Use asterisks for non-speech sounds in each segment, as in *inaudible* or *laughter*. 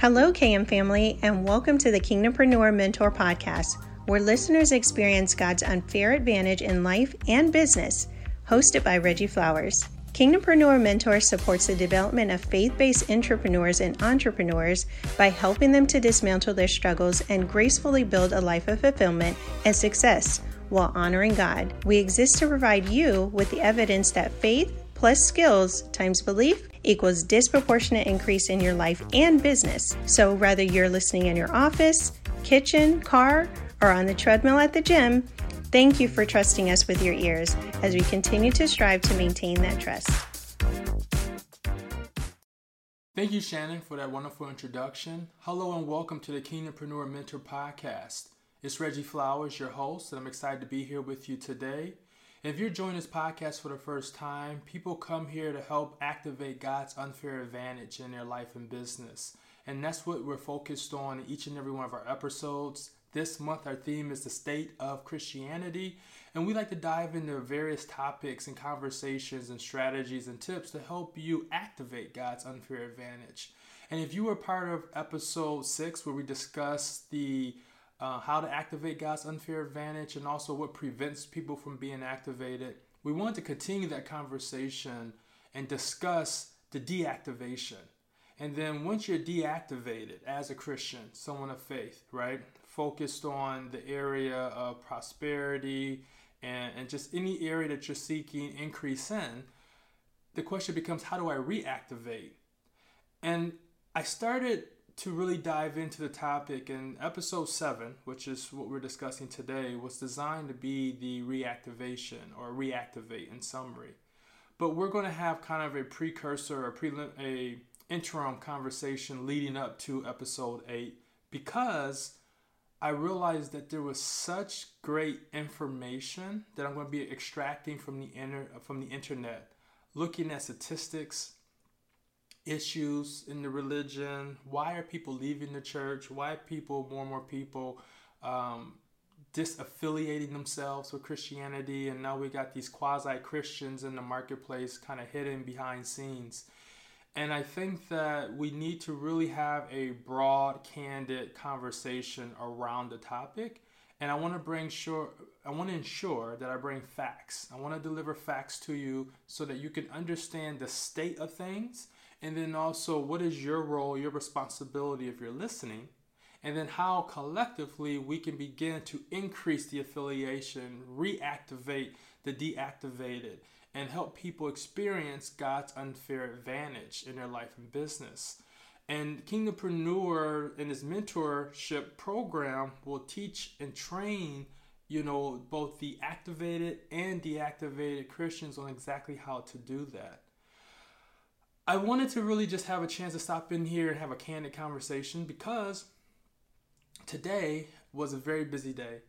Hello, KM family, and welcome to the Kingdompreneur Mentor Podcast, where listeners experience God's unfair advantage in life and business, hosted by Reggie Flowers. Kingdompreneur Mentor supports the development of faith based entrepreneurs and entrepreneurs by helping them to dismantle their struggles and gracefully build a life of fulfillment and success while honoring God. We exist to provide you with the evidence that faith plus skills times belief equals disproportionate increase in your life and business. So whether you're listening in your office, kitchen, car, or on the treadmill at the gym, thank you for trusting us with your ears as we continue to strive to maintain that trust. Thank you, Shannon, for that wonderful introduction. Hello and welcome to the Kingdompreneur Mentor Podcast. It's Reggie Flowers, your host, and I'm excited to be here with you today. If you're joining this podcast for the first time, people come here to help activate God's unfair advantage in their life and business. And that's what we're focused on in each and every one of our episodes. This month, our theme is the state of Christianity. And we like to dive into various topics and conversations and strategies and tips to help you activate God's unfair advantage. And if you were part of episode six, where we discussed the uh, how to activate God's unfair advantage, and also what prevents people from being activated. We want to continue that conversation and discuss the deactivation. And then once you're deactivated as a Christian, someone of faith, right, focused on the area of prosperity and, and just any area that you're seeking increase in, the question becomes how do I reactivate? And I started to really dive into the topic in episode 7 which is what we're discussing today was designed to be the reactivation or reactivate in summary. But we're going to have kind of a precursor a prelim a interim conversation leading up to episode 8 because I realized that there was such great information that I'm going to be extracting from the inter- from the internet looking at statistics issues in the religion. Why are people leaving the church? Why people, more and more people, um, disaffiliating themselves with Christianity? And now we got these quasi Christians in the marketplace, kind of hidden behind scenes. And I think that we need to really have a broad, candid conversation around the topic. And I want to bring sure I want to ensure that I bring facts. I want to deliver facts to you so that you can understand the state of things and then also, what is your role, your responsibility if you're listening? And then, how collectively we can begin to increase the affiliation, reactivate the deactivated, and help people experience God's unfair advantage in their life and business. And Kingdompreneur in his mentorship program will teach and train, you know, both the activated and deactivated Christians on exactly how to do that. I wanted to really just have a chance to stop in here and have a candid conversation because today was a very busy day.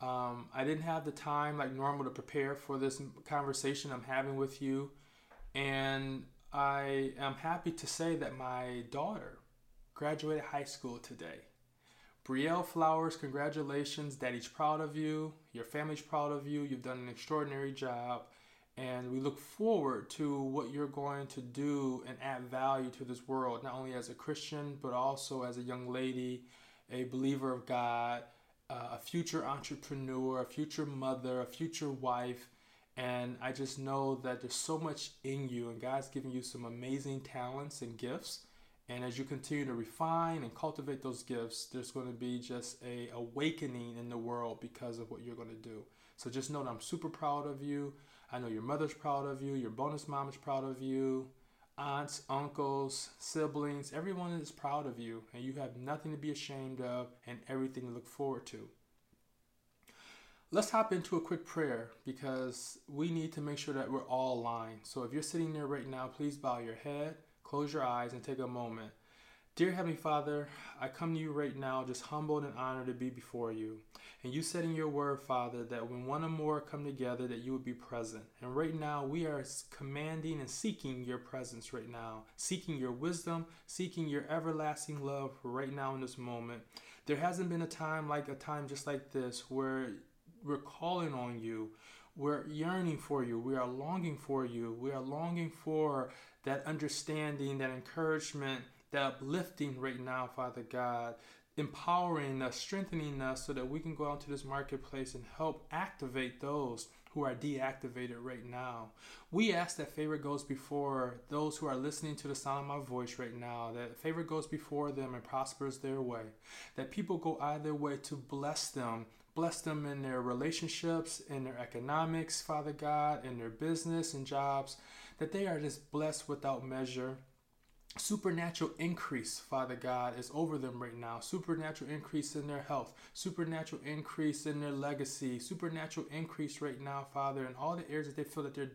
Um, I didn't have the time like normal to prepare for this conversation I'm having with you. And I am happy to say that my daughter graduated high school today. Brielle Flowers, congratulations. Daddy's proud of you. Your family's proud of you. You've done an extraordinary job and we look forward to what you're going to do and add value to this world, not only as a Christian, but also as a young lady, a believer of God, uh, a future entrepreneur, a future mother, a future wife. And I just know that there's so much in you, and God's given you some amazing talents and gifts. And as you continue to refine and cultivate those gifts, there's going to be just a awakening in the world because of what you're going to do. So just know that I'm super proud of you. I know your mother's proud of you, your bonus mom is proud of you, aunts, uncles, siblings, everyone is proud of you, and you have nothing to be ashamed of and everything to look forward to. Let's hop into a quick prayer because we need to make sure that we're all aligned. So if you're sitting there right now, please bow your head, close your eyes, and take a moment. Dear Heavenly Father, I come to you right now just humbled and honored to be before you. And you said in your word, Father, that when one or more come together, that you would be present. And right now, we are commanding and seeking your presence right now, seeking your wisdom, seeking your everlasting love right now in this moment. There hasn't been a time like a time just like this where we're calling on you. We're yearning for you. We are longing for you. We are longing for that understanding, that encouragement, that uplifting right now, Father God, empowering us, strengthening us so that we can go out to this marketplace and help activate those who are deactivated right now. We ask that favor goes before those who are listening to the sound of my voice right now, that favor goes before them and prospers their way, that people go either way to bless them. Bless them in their relationships, in their economics, Father God, in their business and jobs, that they are just blessed without measure supernatural increase, Father God, is over them right now. Supernatural increase in their health, supernatural increase in their legacy, supernatural increase right now, Father, in all the areas that they feel that they're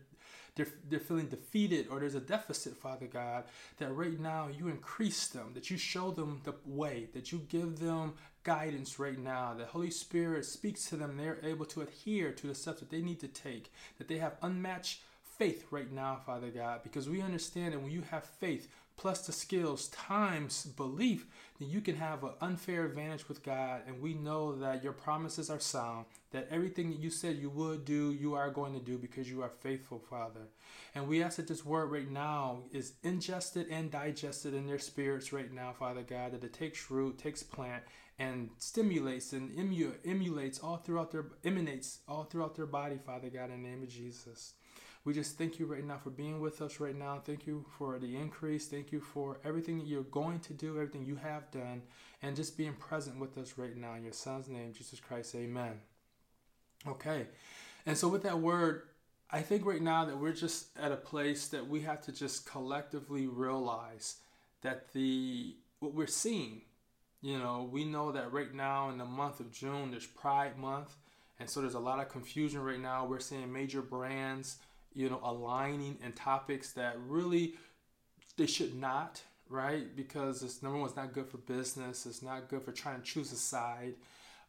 they're, they're feeling defeated or there's a deficit, Father God, that right now you increase them, that you show them the way, that you give them guidance right now. The Holy Spirit speaks to them. They're able to adhere to the steps that they need to take, that they have unmatched faith right now, Father God, because we understand that when you have faith, plus the skills times belief, then you can have an unfair advantage with God. And we know that your promises are sound, that everything that you said you would do, you are going to do because you are faithful, Father. And we ask that this word right now is ingested and digested in their spirits right now, Father God, that it takes root, takes plant, and stimulates and emu- emulates all throughout their emanates all throughout their body, Father God, in the name of Jesus. We just thank you right now for being with us right now. Thank you for the increase. Thank you for everything that you're going to do, everything you have done, and just being present with us right now. In your son's name, Jesus Christ, amen. Okay. And so, with that word, I think right now that we're just at a place that we have to just collectively realize that the what we're seeing, you know, we know that right now in the month of June, there's Pride Month. And so there's a lot of confusion right now. We're seeing major brands you know, aligning in topics that really they should not, right? Because it's number one, it's not good for business. It's not good for trying to choose a side.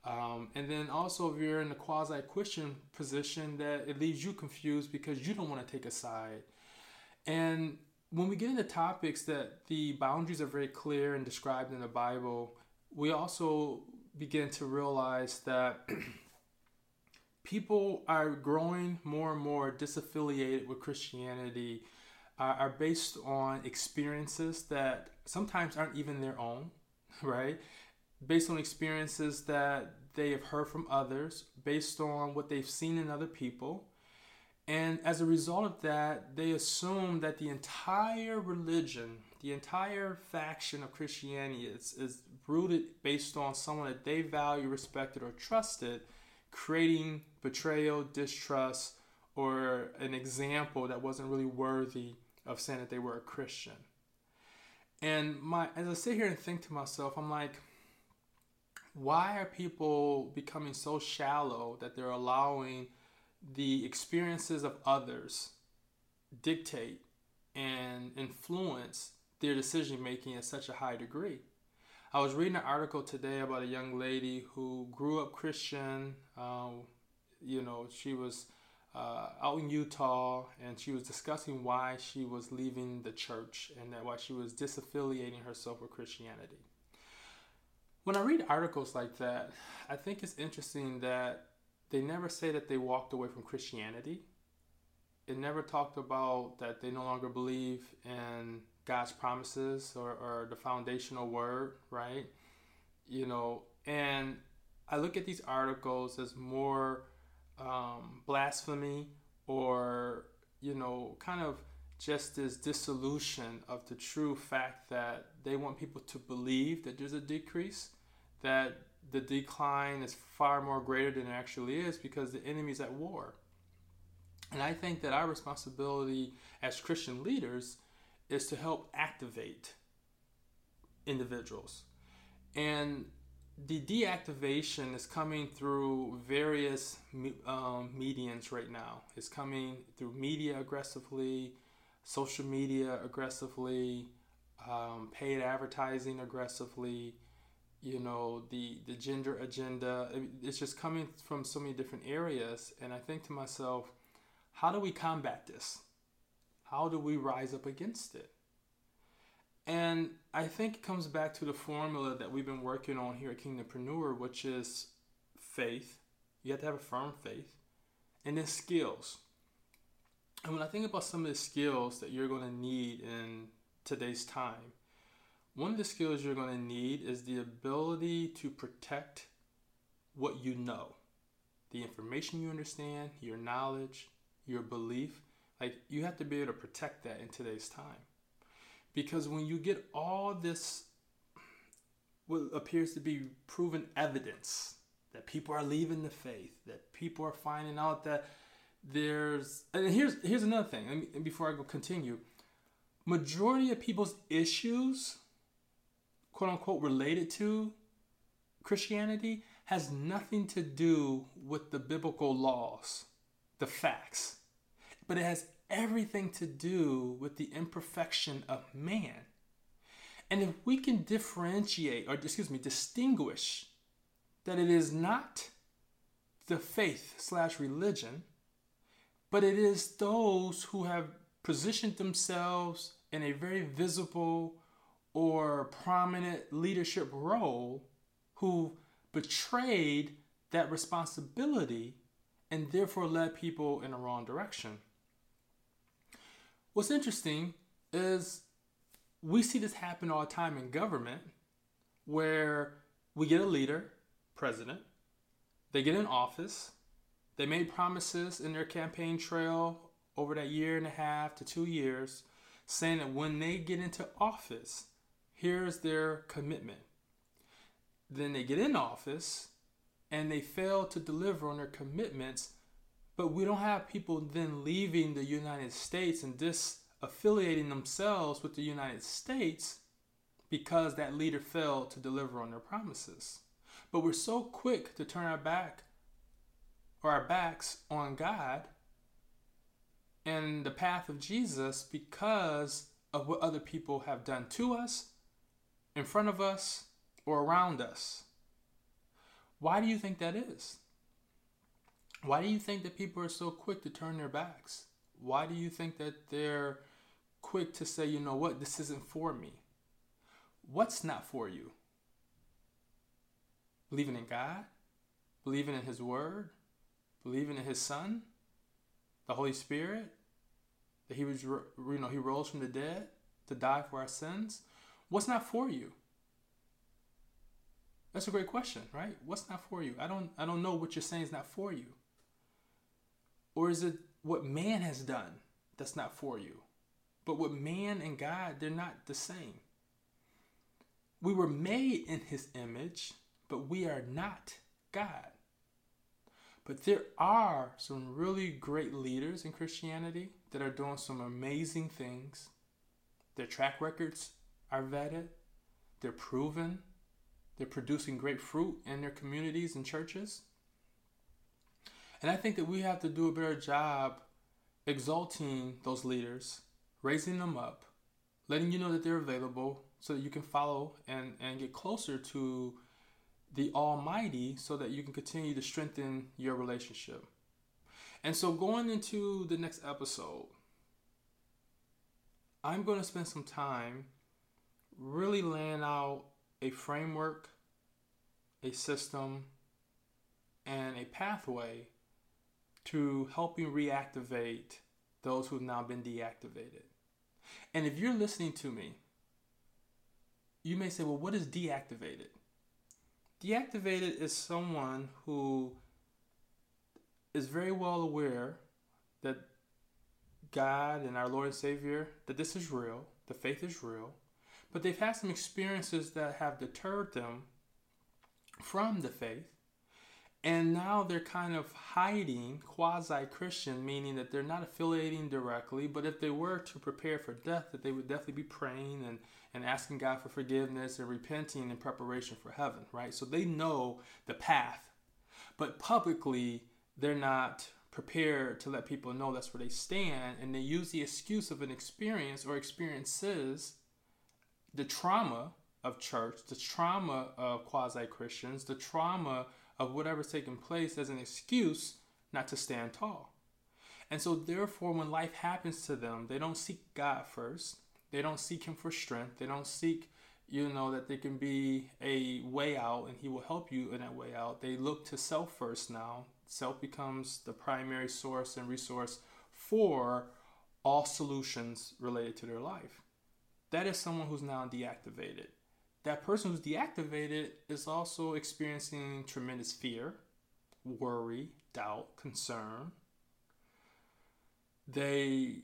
Um, and then also, if you're in the quasi Christian position, that it leaves you confused because you don't want to take a side. And when we get into topics that the boundaries are very clear and described in the Bible, we also begin to realize that *clears throat* people are growing more and more disaffiliated with Christianity, uh, are based on experiences that sometimes aren't even their own, *laughs* right? Based on experiences that they have heard from others, based on what they've seen in other people. And as a result of that, they assume that the entire religion, the entire faction of Christianity is, is rooted based on someone that they value, respected, or trusted creating betrayal, distrust, or an example that wasn't really worthy of saying that they were a Christian. And my as I sit here and think to myself, I'm like, why are people becoming so shallow that they're allowing the experiences of others dictate and influence their decision making at such a high degree? I was reading an article today about a young lady who grew up Christian. Um, you know, she was uh, out in Utah and she was discussing why she was leaving the church and that why she was disaffiliating herself with Christianity. When I read articles like that, I think it's interesting that they never say that they walked away from Christianity. It never talked about that they no longer believe in God's promises or, or the foundational word, right? You know, and I look at these articles as more um, blasphemy or, you know, kind of just this dissolution of the true fact that they want people to believe that there's a decrease, that the decline is far more greater than it actually is because the enemy's at war. And I think that our responsibility as Christian leaders is to help activate individuals. And the deactivation is coming through various um, mediums right now. It's coming through media aggressively, social media aggressively, um, paid advertising aggressively, you know, the, the gender agenda. It's just coming from so many different areas. And I think to myself, how do we combat this? How do we rise up against it? And I think it comes back to the formula that we've been working on here at Kingdompreneur, which is faith. You have to have a firm faith. And then skills. And when I think about some of the skills that you're going to need in today's time, one of the skills you're going to need is the ability to protect what you know, the information you understand, your knowledge, your belief. Like you have to be able to protect that in today's time. Because when you get all this, what appears to be proven evidence that people are leaving the faith, that people are finding out that there's, and here's here's another thing. And before I go continue, majority of people's issues, quote unquote, related to Christianity has nothing to do with the biblical laws, the facts, but it has everything to do with the imperfection of man. And if we can differentiate, or excuse me, distinguish that it is not the faith slash religion, but it is those who have positioned themselves in a very visible or prominent leadership role who betrayed that responsibility and therefore led people in the wrong direction. What's interesting is we see this happen all the time in government where we get a leader, president, they get in office, they made promises in their campaign trail over that year and a half to two years, saying that when they get into office, here's their commitment. Then they get in office and they fail to deliver on their commitments, but we don't have people then leaving the United States and disaffiliating themselves with the United States because that leader failed to deliver on their promises. But we're so quick to turn our back or our backs on God and the path of Jesus because of what other people have done to us, in front of us, or around us. Why do you think that is? Why do you think that people are so quick to turn their backs? Why do you think that they're quick to say, you know what, this isn't for me? What's not for you? Believing in God? Believing in His Word? Believing in His Son? The Holy Spirit? That He was, you know, He rose from the dead to die for our sins? What's not for you? That's a great question, right? What's not for you? I don't I don't know what you're saying is not for you. Or is it what man has done that's not for you? But what man and God, they're not the same. We were made in his image, but we are not God. But there are some really great leaders in Christianity that are doing some amazing things. Their track records are vetted, they're proven, they're producing great fruit in their communities and churches. And I think that we have to do a better job exalting those leaders, raising them up, letting you know that they're available so that you can follow and, and get closer to the Almighty so that you can continue to strengthen your relationship. And so, going into the next episode, I'm going to spend some time really laying out a framework, a system, and a pathway to helping reactivate those who've now been deactivated. And if you're listening to me, you may say, well, what is deactivated? Deactivated is someone who is very well aware that God and our Lord and Savior, that this is real, the faith is real, but they've had some experiences that have deterred them from the faith. And now they're kind of hiding quasi Christian, meaning that they're not affiliating directly, but if they were to prepare for death, that they would definitely be praying and, and asking God for forgiveness and repenting in preparation for heaven, right? So they know the path, but publicly, they're not prepared to let people know that's where they stand, and they use the excuse of an experience or experiences the trauma of church, the trauma of quasi Christians, the trauma of whatever's taking place as an excuse not to stand tall. And so, therefore, when life happens to them, they don't seek God first. They don't seek Him for strength. They don't seek, you know, that there can be a way out and He will help you in that way out. They look to self first now. Self becomes the primary source and resource for all solutions related to their life. that is someone who's now deactivated. That person who's deactivated is also experiencing tremendous fear, worry, doubt, concern. They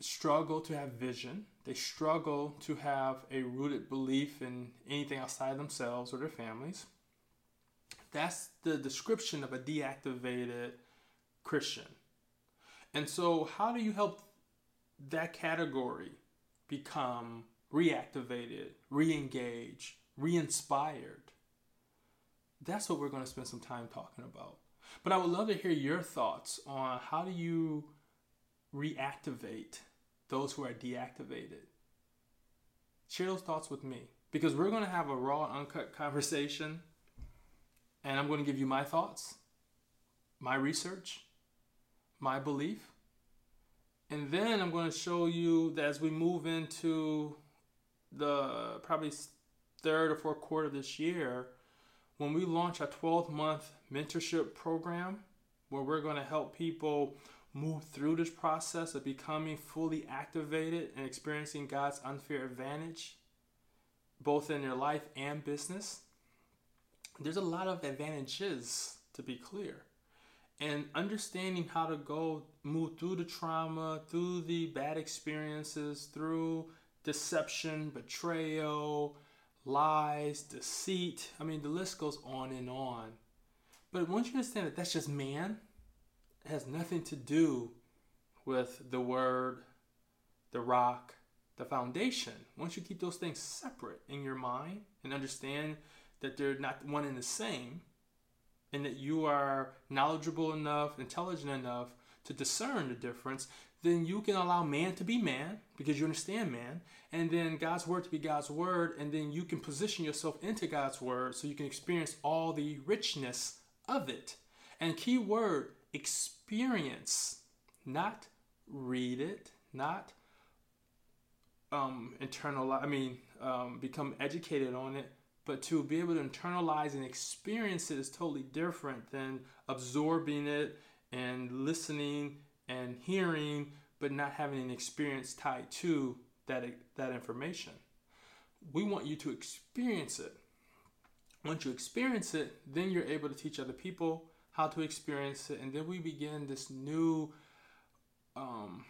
struggle to have vision. They struggle to have a rooted belief in anything outside themselves or their families. That's the description of a deactivated Christian. And so, how do you help that category become reactivated, re engaged, re inspired? That's what we're going to spend some time talking about. But I would love to hear your thoughts on how do you reactivate those who are deactivated. Share those thoughts with me because we're going to have a raw, uncut conversation and I'm going to give you my thoughts, my research, my belief. And then I'm going to show you that as we move into the probably third or fourth quarter this year, when we launch a 12 month mentorship program where we're going to help people move through this process of becoming fully activated and experiencing God's unfair advantage, both in their life and business there's a lot of advantages to be clear. And understanding how to go move through the trauma through the bad experiences through deception betrayal lies deceit. I mean the list goes on and on. But once you understand that that's just man it has nothing to do with the word the rock the foundation. Once you keep those things separate in your mind and understand that they're not one and the same, and that you are knowledgeable enough, intelligent enough to discern the difference, then you can allow man to be man because you understand man, and then God's word to be God's word, and then you can position yourself into God's word so you can experience all the richness of it. And key word experience, not read it, not um, internalize, I mean, um, become educated on it, but to be able to internalize and experience it is totally different than absorbing it and listening and hearing but not having an experience tied to that that information we want you to experience it once you experience it then you're able to teach other people how to experience it and then we begin this new um,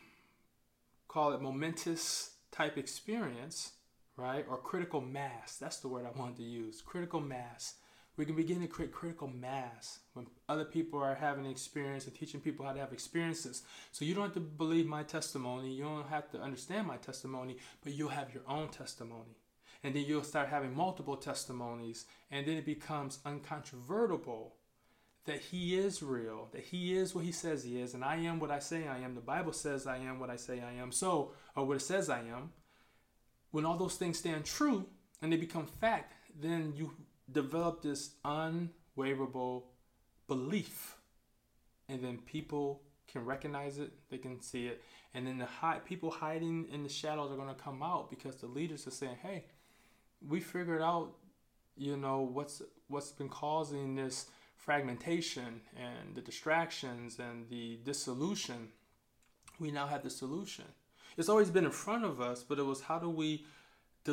call it momentous type experience right? Or critical mass. That's the word I wanted to use. Critical mass. We can begin to create critical mass when other people are having experience and teaching people how to have experiences. So you don't have to believe my testimony. You don't have to understand my testimony, but you'll have your own testimony. And then you'll start having multiple testimonies. And then it becomes uncontrovertible that he is real, that he is what he says he is, and I am what I say I am. The Bible says I am what I say I am. So, or what it says I am when all those things stand true and they become fact, then you develop this unwaverable belief. And then people can recognize it, they can see it. And then the high, people hiding in the shadows are going to come out because the leaders are saying, hey, we figured out, you know, what's what's been causing this fragmentation and the distractions and the dissolution. We now have the solution it's always been in front of us, but it was how do we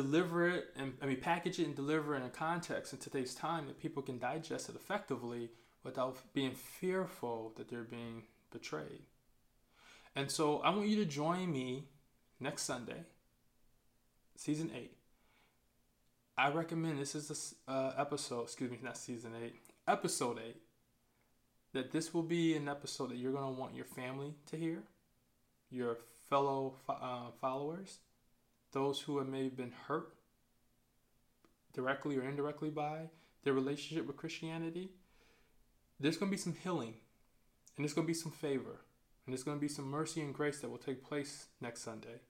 deliver it and I mean package it and deliver it in a context in today's time that people can digest it effectively without being fearful that they're being betrayed. And so I want you to join me next Sunday, season eight. I recommend this is the uh, episode, excuse me, not season eight, episode eight. That this will be an episode that you're going to want your family to hear, your fellow uh, followers, those who have maybe been hurt directly or indirectly by their relationship with Christianity, there's going to be some healing and there's going to be some favor and there's going to be some mercy and grace that will take place next Sunday.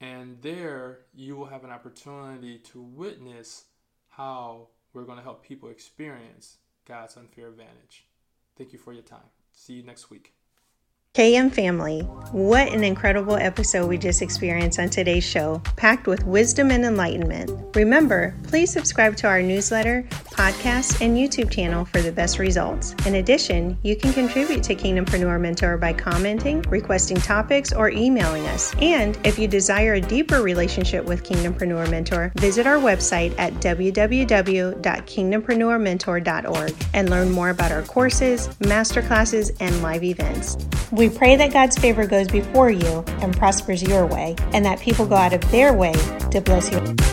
And there you will have an opportunity to witness how we're going to help people experience God's unfair advantage. Thank you for your time. See you next week. KM family. What an incredible episode we just experienced on today's show, packed with wisdom and enlightenment. Remember, please subscribe to our newsletter, podcast, and YouTube channel for the best results. In addition, you can contribute to Kingdompreneur Mentor by commenting, requesting topics, or emailing us. And if you desire a deeper relationship with Kingdompreneur Mentor, visit our website at www.kingdompreneurmentor.org and learn more about our courses, masterclasses, and live events. We pray that God's favor goes before you and prospers your way, and that people go out of their way to bless you.